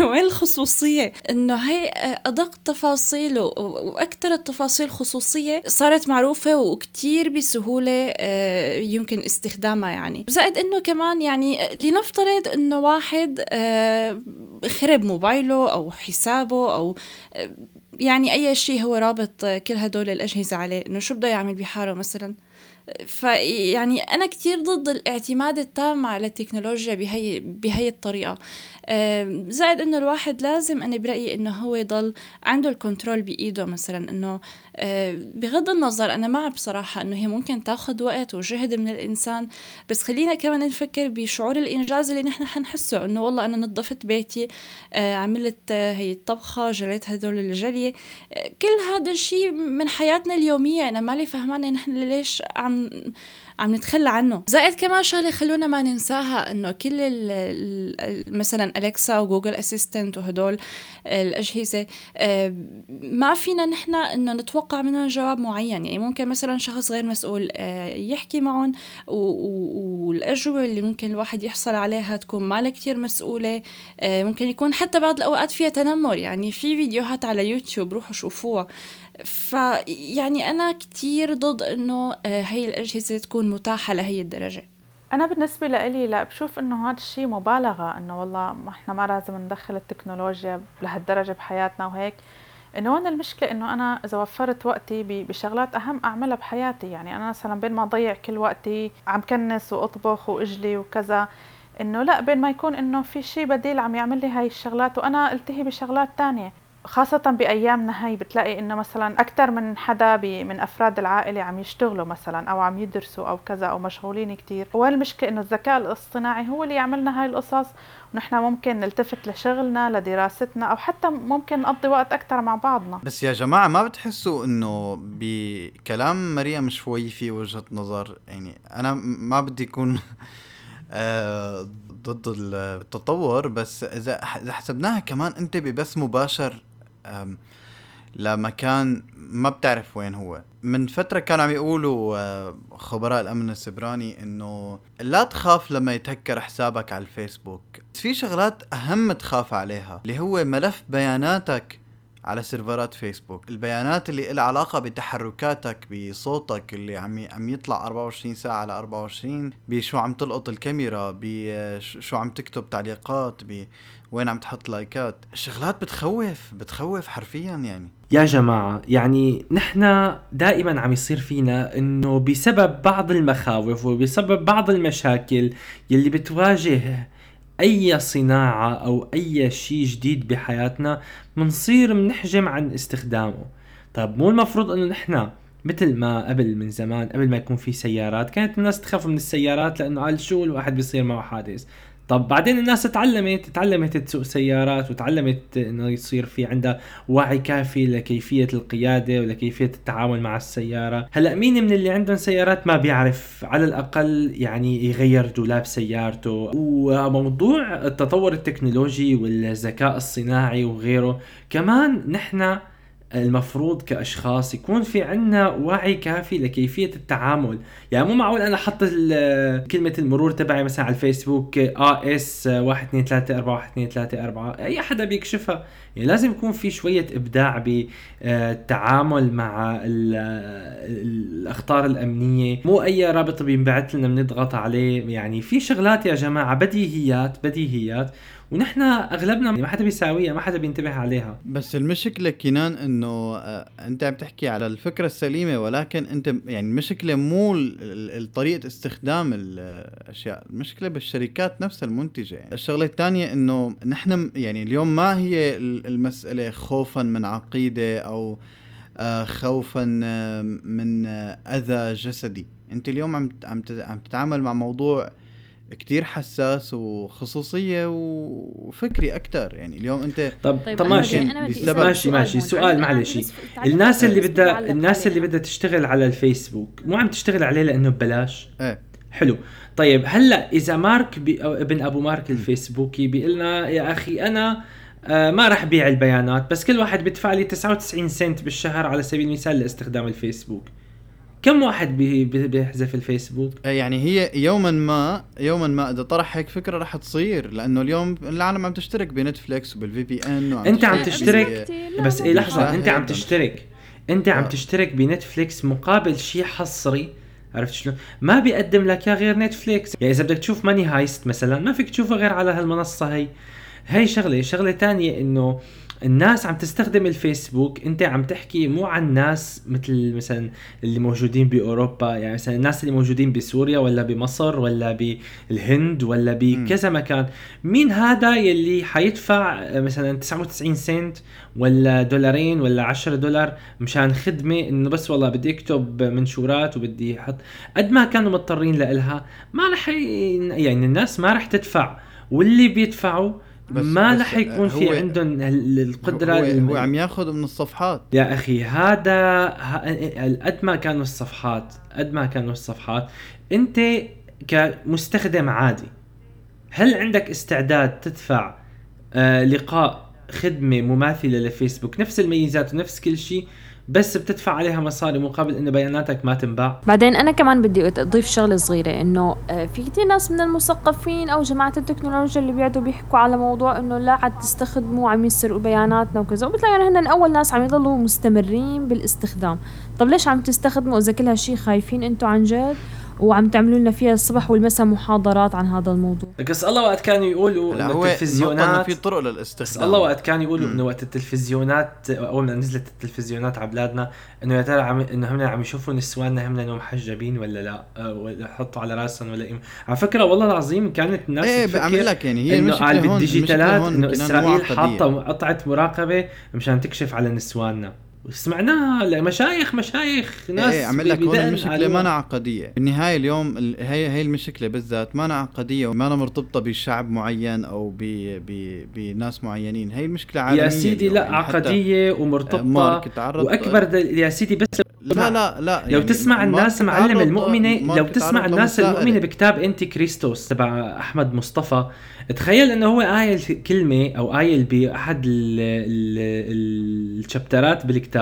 وين الخصوصية؟ إنه هي أدق تفاصيل وأكثر التفاصيل خصوصية صارت معروفة وكتير بسهولة آه، يمكن استخدامها يعني. زائد إنه كمان يعني لنفترض إنه واحد آه، خرب موبايله أو حسابه أو آه، يعني أي شيء هو رابط كل هدول الأجهزة عليه إنه شو بده يعمل بحاله مثلا؟ فيعني أنا كتير ضد الاعتماد التام على التكنولوجيا بهي بهي الطريقة. آه، زائد إنه الواحد لازم أنا برأيي إنه هو يضل عنده الكنترول بإيده. مثلا إنه آه، بغض النظر أنا مع بصراحة إنه هي ممكن تاخذ وقت وجهد من الإنسان. بس خلينا كمان نفكر بشعور الإنجاز اللي نحن حنحسه. إنه والله أنا نظفت بيتي آه، عملت هي الطبخة جريت هدول الجليه كل هذا الشيء من حياتنا اليومية. أنا مالي فهمانه نحن ليش عم عم نتخلى عنه. زائد كمان شغلة خلونا ما ننساها إنه كل مثلا الكسا وجوجل اسيستنت وهدول الأجهزة. آه، ما فينا نحن انه نتوقع منهم جواب معين. يعني ممكن مثلا شخص غير مسؤول آه، يحكي معهم والأجوبة اللي ممكن الواحد يحصل عليها تكون ما كثير مسؤولة. آه، ممكن يكون حتى بعض الأوقات فيها تنمر. يعني في فيديوهات على يوتيوب روحوا شوفوها. فيعني أنا كتير ضد إنه هي الأجهزة تكون متاحة لهي الدرجة. أنا بالنسبة لإلي لا بشوف إنه هذا الشيء مبالغة إنه والله ما إحنا ما لازم ندخل التكنولوجيا لهالدرجة بحياتنا وهيك. إنه وين المشكلة إنه أنا إذا وفرت وقتي بشغلات أهم أعملها بحياتي. يعني أنا مثلا بين ما أضيع كل وقتي عم كنس وأطبخ وأجلي وكذا إنه لا بين ما يكون إنه في شيء بديل عم يعمل لي هاي الشغلات وأنا ألتهي بشغلات تانية. خاصة بأيامنا هاي بتلاقي إنه مثلا أكثر من حدا من أفراد العائلة عم يشتغلوا مثلا أو عم يدرسوا أو كذا أو مشغولين كتير. والمشكلة إنه الذكاء الاصطناعي هو اللي يعملنا هاي القصص ونحن ممكن نلتفت لشغلنا لدراستنا أو حتى ممكن نقضي وقت أكثر مع بعضنا. بس يا جماعة ما بتحسوا إنه بكلام مريم شوي في وجهة نظر؟ يعني أنا ما بدي أكون آه، ضد التطور بس إذا إذا حسبناها كمان أنت ببث مباشر لمكان ما بتعرف وين هو. من فترة كانوا عم يقولوا آه، خبراء الأمن السبراني إنه لا تخاف لما يتهكر حسابك على الفيسبوك. في شغلات أهم تخاف عليها اللي هو ملف بياناتك على سيرفرات فيسبوك. البيانات اللي لها علاقة بتحركاتك بصوتك اللي عم عم يطلع 24 ساعة على 24 بشو عم تلقط الكاميرا بشو عم تكتب تعليقات وين عم تحط لايكات؟ شغلات بتخوف بتخوف حرفيا يعني. يا جماعة يعني نحن دائما عم يصير فينا إنه بسبب بعض المخاوف وبسبب بعض المشاكل يلي بتواجه أي صناعة أو أي شيء جديد بحياتنا منصير منحجم عن استخدامه. طب مو المفروض إنه نحن مثل ما قبل من زمان قبل ما يكون في سيارات كانت الناس تخاف من السيارات لأنه قال شو الواحد بيصير معه حادث. طب بعدين الناس تعلمت تعلمت تسوق سيارات وتعلمت إنه يصير في عندها وعي كافي لكيفية القيادة ولكيفية التعامل مع السيارة. هلأ مين من اللي عندهم سيارات ما بيعرف؟ على الأقل يعني يغير دولاب سيارته. وموضوع التطور التكنولوجي والذكاء الصناعي وغيره كمان نحن المفروض كأشخاص يكون في عنا وعي كافي لكيفية التعامل. يعني مو معقول أنا أحط كلمة المرور تبعي مثلا على الفيسبوك ا آس 1 2 3 4 1 2 3 4 أي حدا بيكشفها يعني لازم يكون في شوية إبداع بالتعامل مع الأخطار الأمنية. مو أي رابط بينبعث لنا بنضغط عليه. يعني في شغلات يا جماعة بديهيات بديهيات. ونحن أغلبنا ما حدا بيساويها ما حدا بينتبه عليها بس المشكلة كنان إنه آه، أنت عم تحكي على الفكرة السليمة ولكن أنت يعني المشكلة مو طريقة استخدام الأشياء المشكلة بالشركات نفسها المنتجة يعني. الشغلة الثانية إنه نحن يعني اليوم ما هي المسألة خوفا من عقيدة أو آه، خوفا آه، من أذى جسدي أنت اليوم عم عم تتعامل مع موضوع كتير حساس وخصوصية وفكري أكتر. يعني اليوم أنت طب طيب طب ماشي ماشي. ماشي سؤال. معلش. الناس اللي بدها الناس اللي بدها تشتغل على الفيسبوك مو عم تشتغل عليه لأنه ببلاش؟ إيه. حلو. طيب هلأ إذا مارك بي أو ابن أبو مارك الفيسبوكي بيقول لنا يا أخي أنا آه ما راح بيع البيانات بس كل واحد بيدفع لي 99 سنت بالشهر على سبيل المثال لاستخدام الفيسبوك. كم واحد بيحذف الفيسبوك؟ آه، يعني هي يوما ما يوما ما إذا طرح هيك فكرة رح تصير لأنه اليوم العالم عم تشترك بنتفليكس وبال VPN أنت عم تشترك بس إيه لحظة أنت عم تشترك أنت عم آه. تشترك بنتفليكس مقابل شيء حصري عرفت شلون؟ ما بيقدم لك ياه غير نتفليكس، يعني إذا بدك تشوف Money Heist مثلا ما فيك تشوفه غير على هالمنصة هي. هي شغلة، شغلة ثانية إنه الناس عم تستخدم الفيسبوك انت عم تحكي مو عن ناس مثل مثلا اللي موجودين بأوروبا يعني مثلا الناس اللي موجودين بسوريا ولا بمصر ولا بالهند ولا بكذا مكان. مين هذا يلي حيدفع مثلا 99 سنت ولا دولارين ولا 10 دولار مشان خدمة إنه بس والله بدي أكتب منشورات وبدي أحط؟ قد ما كانوا مضطرين لإلها ما رح يعني الناس ما رح تدفع. واللي بيدفعوا بس- ما رح يكون في عندهم القدرة هو, هو عم ياخذ من الصفحات. يا أخي هذا قد ما كانوا الصفحات قد ما كانوا الصفحات أنت كمستخدم عادي هل عندك استعداد تدفع آه لقاء خدمة مماثلة لفيسبوك؟ نفس الميزات ونفس كل شيء بس بتدفع عليها مصاري مقابل إنه بياناتك ما تنباع. بعدين أنا كمان بدي أضيف شغلة صغيرة إنه آه، في كتير ناس من المثقفين أو جماعة التكنولوجيا اللي بيقعدوا بيحكوا على موضوع إنه لا عاد تستخدموا عم يسرقوا بياناتنا وكذا. وبتلاقي هن أول ناس عم يضلوا مستمرين بالاستخدام. طب ليش عم تستخدموا؟ إذا كل هالشي خايفين أنتم عن جد؟ وعم تعملوا لنا فيها الصبح والمساء محاضرات عن هذا الموضوع بس الله وقت كانوا يقولوا إنه التلفزيونات في طرق بس للاستخدام الله وقت كانوا يقولوا. إنه وقت التلفزيونات أول ما نزلت التلفزيونات على بلادنا إنه يا ترى عم إنه هم عم يشوفوا نسواننا هم انه محجبين ولا لا أه، ولا يحطوا على رأسهم ولا إيه. على فكرة والله العظيم كانت الناس إيه بعمل لك يعني هي إنه قال هون بالديجيتالات إنه إسرائيل. حاطة قطعه مراقبة مشان تكشف على نسواننا وسمعناها مشايخ مشايخ ناس إيه عمل لك هون المشكلة. ما عقدية بالنهاية اليوم ال- هي هي المشكلة بالذات ما عقدية وما مرتبطة بشعب معين أو ب ب بناس معينين هي المشكلة عالمية يا سيدي. لا يعني عقدية مارك ومرتبطه تعرض وأكبر دل... يا سيدي بس لا لا لا لو يعني تسمع مارك الناس معلم مارك لو تسمع الناس. المؤمنة بكتاب انتي كريستوس تبع أحمد مصطفى تخيل إنه هو قايل كلمة أو قايل بأحد ال- ال- الشابترات بالكتاب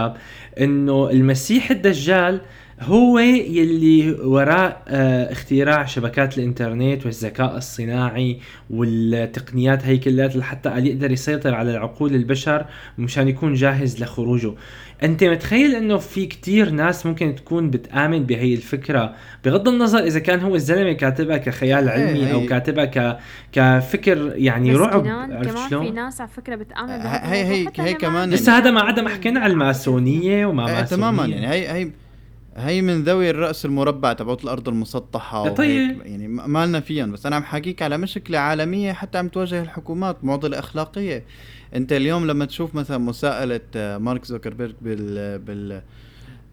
إنه المسيح الدجال هو يلي وراء آه، اختراع شبكات الإنترنت والذكاء الصناعي والتقنيات هي كلها لحتى قال يقدر يسيطر على عقول البشر مشان يكون جاهز لخروجه. أنت متخيل إنه في كتير ناس ممكن تكون بتآمن بهي الفكرة؟ بغض النظر إذا كان هو الزلمة كاتبها كخيال علمي هي- أو كاتبها ك... كفكر يعني بس رعب كمان عرفت كمان في شلون؟ ناس على فكرة بتآمن هي- بهذا هي- هي- هي كمان ما- لسه هذا ما عدا محكينا على الماسونية وما تماما ماسونية. يعني هي هي هي من ذوي الرأس المربع تبعت الأرض المسطحة طيب. يعني ما لنا فيهم بس أنا عم حكيك على مشكلة عالمية حتى عم تواجه الحكومات معضلة أخلاقية أنت اليوم لما تشوف مثلا مساءلة آه، مارك زوكربيرج بال بال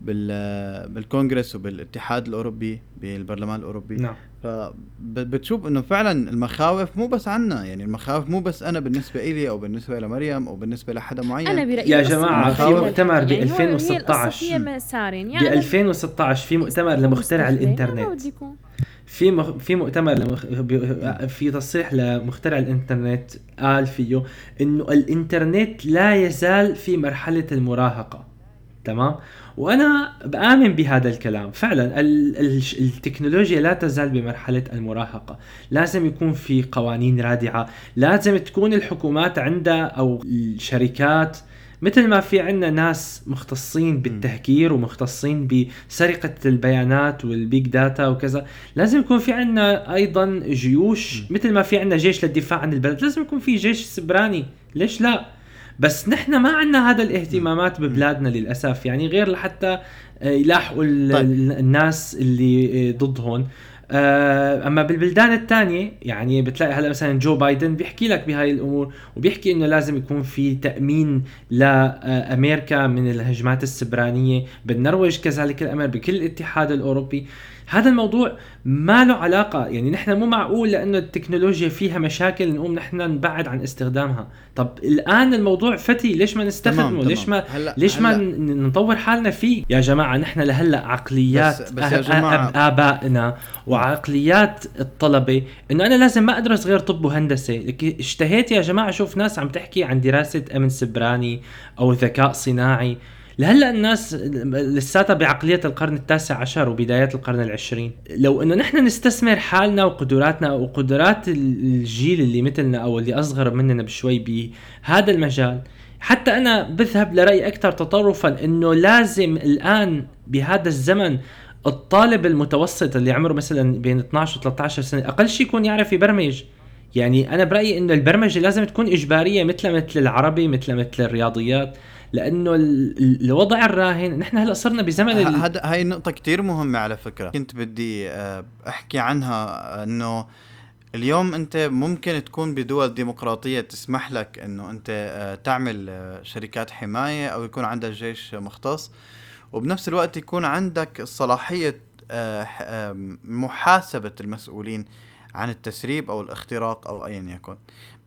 بالكونغرس وبالاتحاد الأوروبي بالبرلمان الأوروبي. نعم. فبتشوف إنه فعلا المخاوف مو بس عنا يعني المخاوف مو بس أنا بالنسبة إلي أو بالنسبة لمريم أو بالنسبة لحدا معين. أنا برأيي يا بس جماعة في مؤتمر ب يعني هو- هي 2016 القصة فيها مسارين ب يعني 2016 في مؤتمر لمخترع الإنترنت. في مخ... في مؤتمر لمخ... في تصريح لمخترع الإنترنت قال فيه إنه الإنترنت لا يزال في مرحلة المراهقة. تمام؟ وأنا بآمن بهذا الكلام. فعلا ال... ال... التكنولوجيا لا تزال بمرحلة المراهقة. لازم يكون في قوانين رادعة. لازم تكون الحكومات عندها أو الشركات مثل ما في عندنا ناس مختصين بالتهكير ومختصين بسرقة البيانات وال big data وكذا. لازم يكون في عندنا أيضا جيوش مثل ما في عندنا جيش للدفاع عن البلد. لازم يكون في جيش سيبراني. ليش لا؟ بس نحن ما عندنا هذا الاهتمامات ببلادنا للأسف. يعني غير لحتى آه، يلاحقوا طيب. الناس اللي آه، ضدهم. آه، أما بالبلدان الثانية يعني بتلاقي هلا مثلا جو بايدن بيحكي لك بهاي الأمور وبيحكي إنه لازم يكون في تأمين لامريكا من الهجمات السبرانية. بالنرويج كذلك الأمر بكل الاتحاد الأوروبي. هذا الموضوع ما له علاقة يعني نحن مو معقول لأنه التكنولوجيا فيها مشاكل نقوم نحن نبعد عن استخدامها. طب الآن الموضوع فتي ليش ما نستخدمه؟ تمام، ليش ما هلا ليش ما هلا. ن- نطور حالنا فيه؟ يا جماعة نحن لهلا عقليات بس- بس يا جماعة- آبائنا وعقليات الطلبة إنه أنا لازم ما أدرس غير طب وهندسة. لك اشتهيت يا جماعة أشوف ناس عم تحكي عن دراسة أمن سبراني أو ذكاء صناعي. لهلا الناس لساتها بعقلية القرن التاسع عشر وبدايات القرن العشرين. لو إنه نحن نستثمر حالنا وقدراتنا وقدرات الجيل اللي مثلنا أو اللي أصغر مننا بشوي بهذا المجال. حتى أنا بذهب لرأي أكثر تطرفا إنه لازم الآن بهذا الزمن الطالب المتوسط اللي عمره مثلا بين 12 و 13 سنة أقل شيء يكون يعرف يبرمج. يعني أنا برأيي إنه البرمجة لازم تكون إجبارية مثل مثل العربي مثل مثل الرياضيات. لأنه ال- الوضع الراهن نحن هلأ صرنا بزمن ال- هذا هاي نقطة كتير مهمة على فكرة. كنت بدي آه، أحكي عنها إنه اليوم أنت ممكن تكون بدول ديمقراطية تسمح لك إنه أنت آه، تعمل آه، شركات حماية أو يكون عندك جيش مختص. وبنفس الوقت يكون عندك آه، محاسبة المسؤولين. عن التسريب أو الاختراق أو ايا يكن.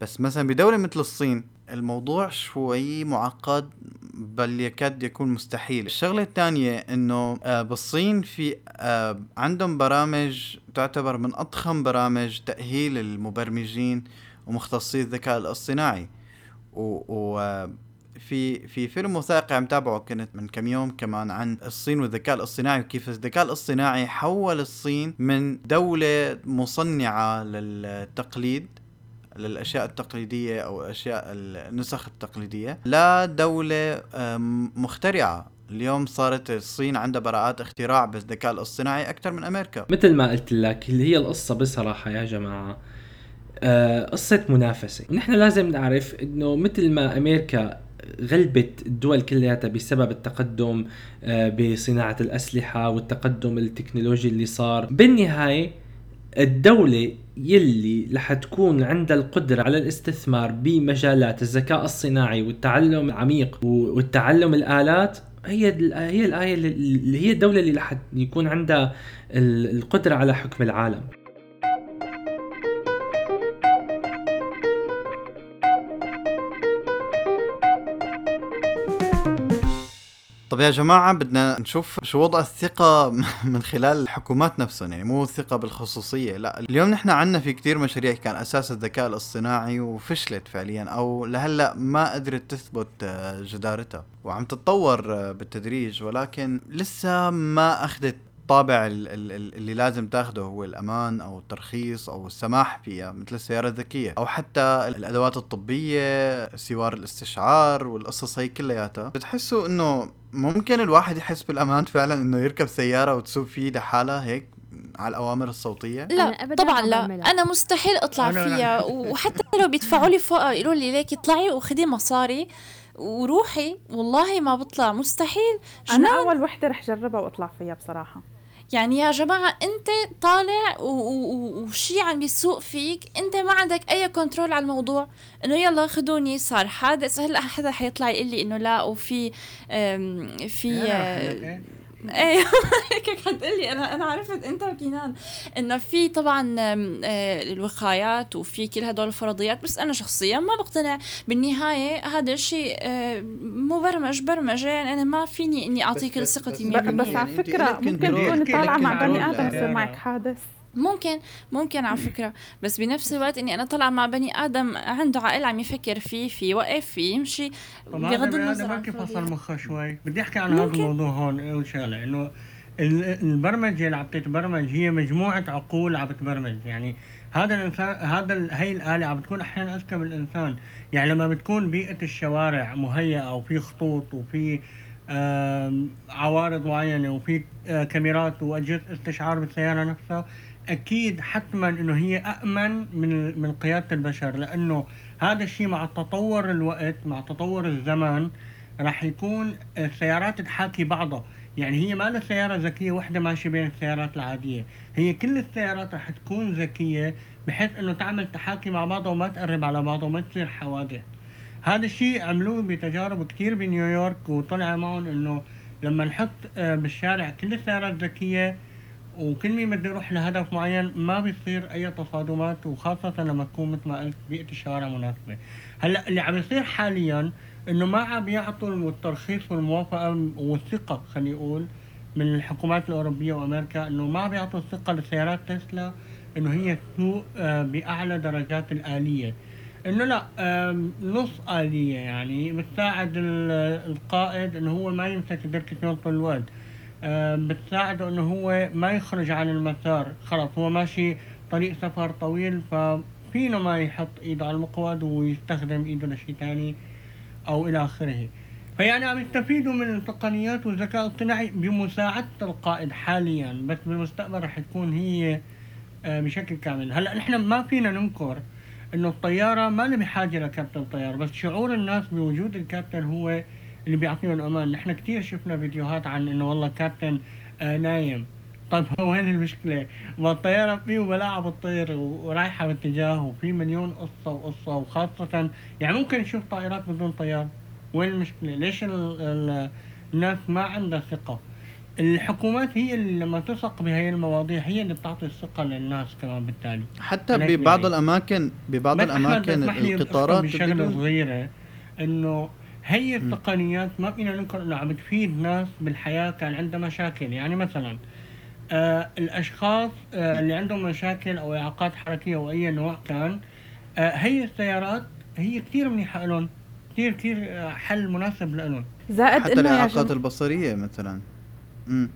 بس مثلا بدولة مثل الصين الموضوع شوي معقد بل يكاد يكون مستحيل. الشغلة الثانية إنه آه، بالصين في آه، عندهم برامج تعتبر من أضخم برامج تأهيل المبرمجين ومختصي الذكاء الاصطناعي. و, و آه، في في فيلم وثائقي عم تابعه كنت من كم يوم كمان عن الصين والذكاء الاصطناعي وكيف الذكاء الاصطناعي حول الصين من دولة مصنعة للتقليد للأشياء التقليدية أو أشياء النسخ التقليدية لا دولة آم، مخترعة. اليوم صارت الصين عندها براءات اختراع بالذكاء الاصطناعي أكثر من أمريكا. مثل ما قلت لك اللي هي القصة بصراحة يا جماعة آه قصة منافسة. ونحن لازم نعرف إنه مثل ما أمريكا غلبت الدول كلياتها بسبب التقدم آه بصناعة الأسلحة والتقدم التكنولوجي اللي صار. بالنهاية الدولة يلي رح تكون عندها القدرة على الاستثمار بمجالات الذكاء الصناعي والتعلم العميق والتعلم الآلات هي هي الآية اللي- هي الدولة اللي رح يكون عندها ال- القدرة على حكم العالم. طب يا جماعة بدنا نشوف شو وضع الثقة من خلال الحكومات نفسهم يعني مو الثقة بالخصوصية لا. اليوم نحن عنا في كتير مشاريع كان أساس الذكاء الاصطناعي وفشلت فعليا أو لهلأ ما قدرت تثبت آه، جدارتها. وعم تتطور آه، بالتدريج ولكن لسه ما أخذت طابع ال- ال- ال- اللي لازم تاخده هو الأمان أو الترخيص أو السماح فيها مثل السيارة الذكية أو حتى الأدوات الطبية سوار الاستشعار والقصص هي كلياتها. بتحسوا إنه ممكن الواحد يحس بالأمان فعلا إنه يركب سيارة وتسوق فيه لحالها هيك على الأوامر الصوتية؟ لا أبداً طبعا لا. بعملها. أنا مستحيل أطلع. فيها. وحتى لو بيدفعوا لي فوق يقولوا لي ليك اطلعي وخدي مصاري وروحي. والله ما بطلع. مستحيل. أنا. أول وحدة رح جربها وأطلع فيها بصراحة. يعني يا جماعة أنت طالع وشي عم بيسوق فيك أنت ما عندك أي كنترول على الموضوع. إنه يلا خدوني صار حادث. هلأ حدا حيطلع يقول لي إنه لا وفي في إيه هيك حتقول لي أنا أنا عرفت أنت وكنان إنه في طبعا آه، الوقايات وفي كل هدول الفرضيات بس أنا شخصيا ما بقتنع بالنهاية هذا الشيء آه، مبرمج برمجة يعني أنا ما فيني إني أعطيك بس- ثقتي بس- 100% ب- بس يعني على أنت فكرة ممكن بدي طالعة مع بني آدم يصير معك حادث. ممكن ممكن على فكرة. بس بنفس الوقت إني أنا طالعة مع بني آدم عنده عقل عم يفكر فيه في وقف في يمشي بغض النظر عن هيك فصل. مخه شوي؟ بدي أحكي عن هذا. الموضوع هون اول شغلة. إنه ال- البرمجة اللي عم تتبرمج هي مجموعة عقول عم تبرمج. يعني هذا الإنسان هذا هي الآلة عم بتكون أحيانا أذكى من الانسان يعني لما بتكون بيئة الشوارع مهيئة وفي خطوط وفي عوارض معينة وفي آه، كاميرات وأجهزة استشعار بالسيارة نفسها أكيد حتما إنه هي امن من من قيادة البشر لأنه هذا الشيء مع تطور الوقت مع تطور الزمان راح يكون السيارات تحاكي بعضها. يعني هي ما لها سيارة ذكية واحدة ماشية بين السيارات العادية. هي كل السيارات راح تكون ذكية بحيث إنه تعمل تحاكي مع بعضها وما تقرب على بعضها وما تصير حوادث. هذا الشيء عملوه بتجارب كتير بنيويورك وطلع معهم إنه لما نحط آه، بالشارع كل السيارات ذكية وكل مين بده يروح لهدف معين ما بيصير أي تصادمات وخاصة لما تكون مثل ما قلت بيئة الشوارع مناسبة. هلأ اللي عم يصير حاليا إنه ما عم يعطوا الترخيص والموافقة والثقة خليني أقول من الحكومات الأوروبية وأمريكا إنه ما عم يعطوا الثقة لسيارات تسلا إنه هي تسوق آه، بأعلى درجات الآلية. إنه لا نص آلية يعني بتساعد ال- القائد إنه هو ما يمسك دركسيون طول الوقت. بتساعده إنه هو ما يخرج عن المسار. خلص هو ماشي طريق سفر طويل ففينه ما يحط إيده على المقود ويستخدم إيده لشيء تاني أو إلى آخره. فيعني عم يستفيدوا من التقنيات والذكاء الاصطناعي بمساعدة القائد حاليا بس بالمستقبل رح تكون هي آه، بشكل كامل. هلأ نحن ما فينا ننكر إنه الطيارة ما لها بحاجه لكابتن طيار بس شعور الناس بوجود الكابتن هو اللي بيعطيهم أمان نحن كثير شفنا فيديوهات عن إنه والله كابتن آه نايم طيب هو وين المشكلة؟ ما الطيارة فيه ملاعب الطير ورايحة باتجاه وفي مليون قصة وقصة وخاصة يعني ممكن نشوف طائرات بدون طيار وين المشكلة؟ ليش ال ال الناس ما عندها ثقة؟ الحكومات هي اللي لما تثق بهي المواضيع هي اللي بتعطي الثقة للناس كمان بالتالي حتى ببعض يعني. الأماكن ببعض الأماكن القطارات بشغلة صغيرة إنه هي التقنيات ما فينا ننكر انه عم تفيد ناس بالحياة كان عندها مشاكل. يعني مثلا آه الأشخاص آه اللي عندهم مشاكل أو إعاقات حركية أو اي نوع كان آه هي السيارات هي كثير منيحة لهم. كثير كثير آه، حل مناسب لهم. زائد حتى الإعاقات البصرية مثلا. امم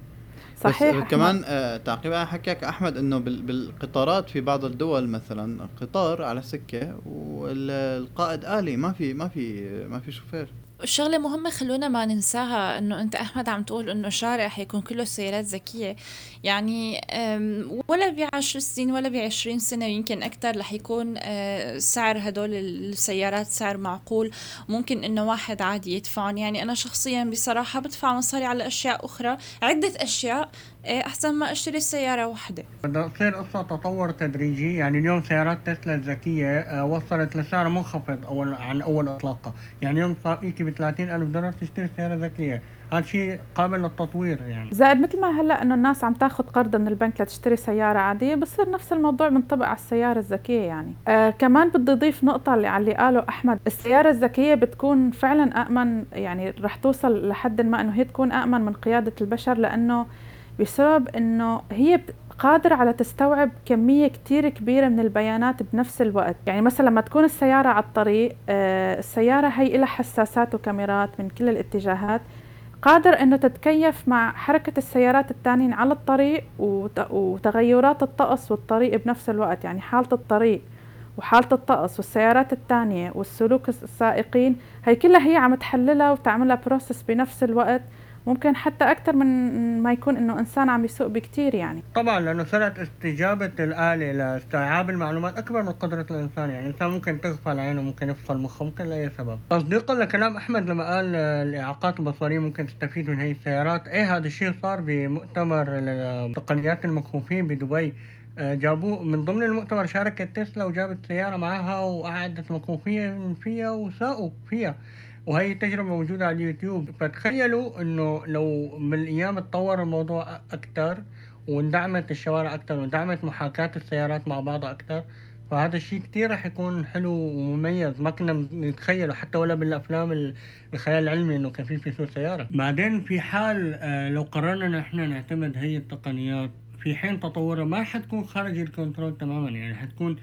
صحيح بس كمان آه تعقيب على حكيك أحمد إنه بالقطارات في بعض الدول مثلا قطار على سكة والقائد آلي ما في ما في ما في شوفير. شغلة مهمة خلونا ما ننساها إنه أنت أحمد عم تقول إنه شارع حيكون كله سيارات ذكية. يعني ولا بعشر سنين ولا بعشرين سنة يمكن أكثر رح يكون آه، سعر هدول السيارات سعر معقول. ممكن إنه واحد عادي يدفعهم. يعني أنا شخصيا بصراحة بدفع مصاري على أشياء أخرى. عدة أشياء أحسن ما أشتري سياره واحدة. بدها تصير قصه تطور تدريجي يعني اليوم سيارات تسلا الذكية آه، وصلت لسعر منخفض أول عن أول اطلاقها يعني اليوم صار فيك ب 30000 دولار تشتري سيارة ذكية. هذا شيء قابل للتطوير يعني. زائد مثل ما هلأ إنه الناس عم تاخذ قرض من البنك لتشتري سيارة عادية بصير نفس الموضوع منطبق على السيارة الذكية يعني. آه كمان بدي أضيف نقطة اللي على اللي قاله أحمد. السيارة الذكية بتكون فعلا امن يعني رح توصل لحد ما إنه هي تكون امن من قيادة البشر لأنه بسبب إنه هي قادرة على تستوعب كمية كتير كبيرة من البيانات بنفس الوقت. يعني مثلا لما تكون السيارة على الطريق آه، السيارة هي لها حساسات وكاميرات من كل الاتجاهات. قادر إنه تتكيف مع حركة السيارات التانيين على الطريق وتغيرات الطقس والطريق بنفس الوقت. يعني حالة الطريق وحالة الطقس والسيارات التانية والسلوك السائقين هي كلها هي عم تحللها وتعملها بروسس بنفس الوقت. ممكن حتى أكثر من ما يكون إنه إنسان عم يسوق بكثير يعني. طبعا لأنه صارت استجابة الآلة لاستيعاب المعلومات أكبر من قدرة الإنسان. يعني الإنسان ممكن تغفل عينه ممكن يفصل مخه ممكن لأي سبب. تصديقا لكلام أحمد لما قال الإعاقات البصرية ممكن تستفيد من هي السيارات. إيه هذا الشيء صار بمؤتمر التقنيات المكفوفين بدبي؟ آه، جابوه من ضمن المؤتمر شاركت تسلا وجابت سيارة معها وقعدت مكفوفين فيها وساقوا فيها. وهي التجربة موجودة على اليوتيوب. فتخيلوا إنه لو من الأيام تطور الموضوع أكثر واندعمت الشوارع أكثر واندعمت محاكاة السيارات مع بعضها أكثر فهذا الشيء كتير رح يكون حلو ومميز. ما كنا نتخيله حتى ولا بالأفلام الخيال العلمي إنه كان في في سوق سيارة. بعدين في حال آه، لو قررنا نحن نعتمد هي التقنيات في حين تطورها ما حتكون خارج ال control تماما يعني حتكون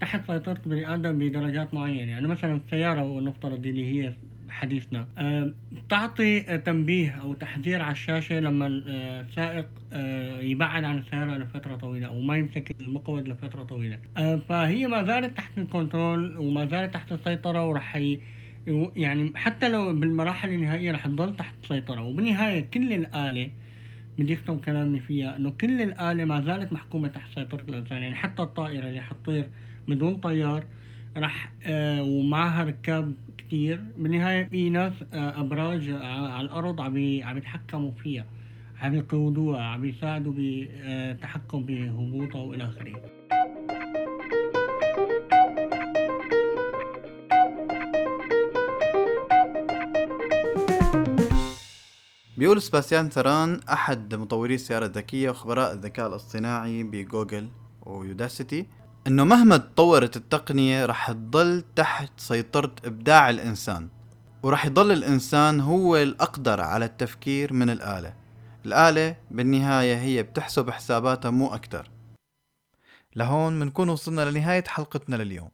تحت سيطرة بني آدم بدرجات معينة. يعني مثلا السيارة ونفترض اللي هي حديثنا. أه تعطي تنبيه أو تحذير على الشاشة لما السائق أه يبعد عن السيارة لفترة طويلة أو ما يمسك المقود لفترة طويلة. فهي ما زالت تحت ال control وما زالت تحت السيطرة ورح يعني حتى لو بالمراحل النهائية رح تضل تحت السيطرة. وبالنهاية كل الآلة بدي أختم كلامي فيها إنه كل الآلة ما زالت محكومة تحت سيطرة الإنسان. يعني حتى الطائرة اللي حتطير بدون طيار راح آه ومعها ركاب كتير. بالنهاية في ناس آه أبراج آه على الأرض عم عم يتحكموا فيها عم يقودوها عم يساعدوا بالتحكم بهبوطها وإلى آخره. بيقول سباستيان ثران أحد مطوري السيارة الذكية وخبراء الذكاء الاصطناعي بجوجل ويوداسيتي إنه مهما تطورت التقنية رح تضل تحت سيطرة إبداع الإنسان ورح يضل الإنسان هو الأقدر على التفكير من الآلة. الآلة بالنهاية هي بتحسب حساباتها مو أكتر. لهون بنكون وصلنا لنهاية حلقتنا لليوم.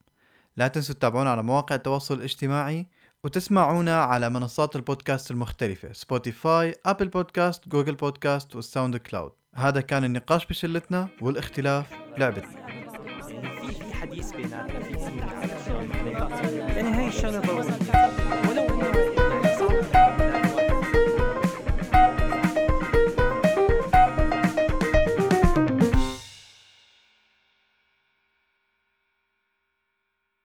لا تنسوا تتابعونا على مواقع التواصل الاجتماعي وتسمعونا على منصات البودكاست المختلفة Spotify، Apple Podcast، Google Podcast وال SoundCloud هذا كان النقاش بشلتنا والاختلاف لعبتنا. حديث بيناتنا في يعني هاي الشغلة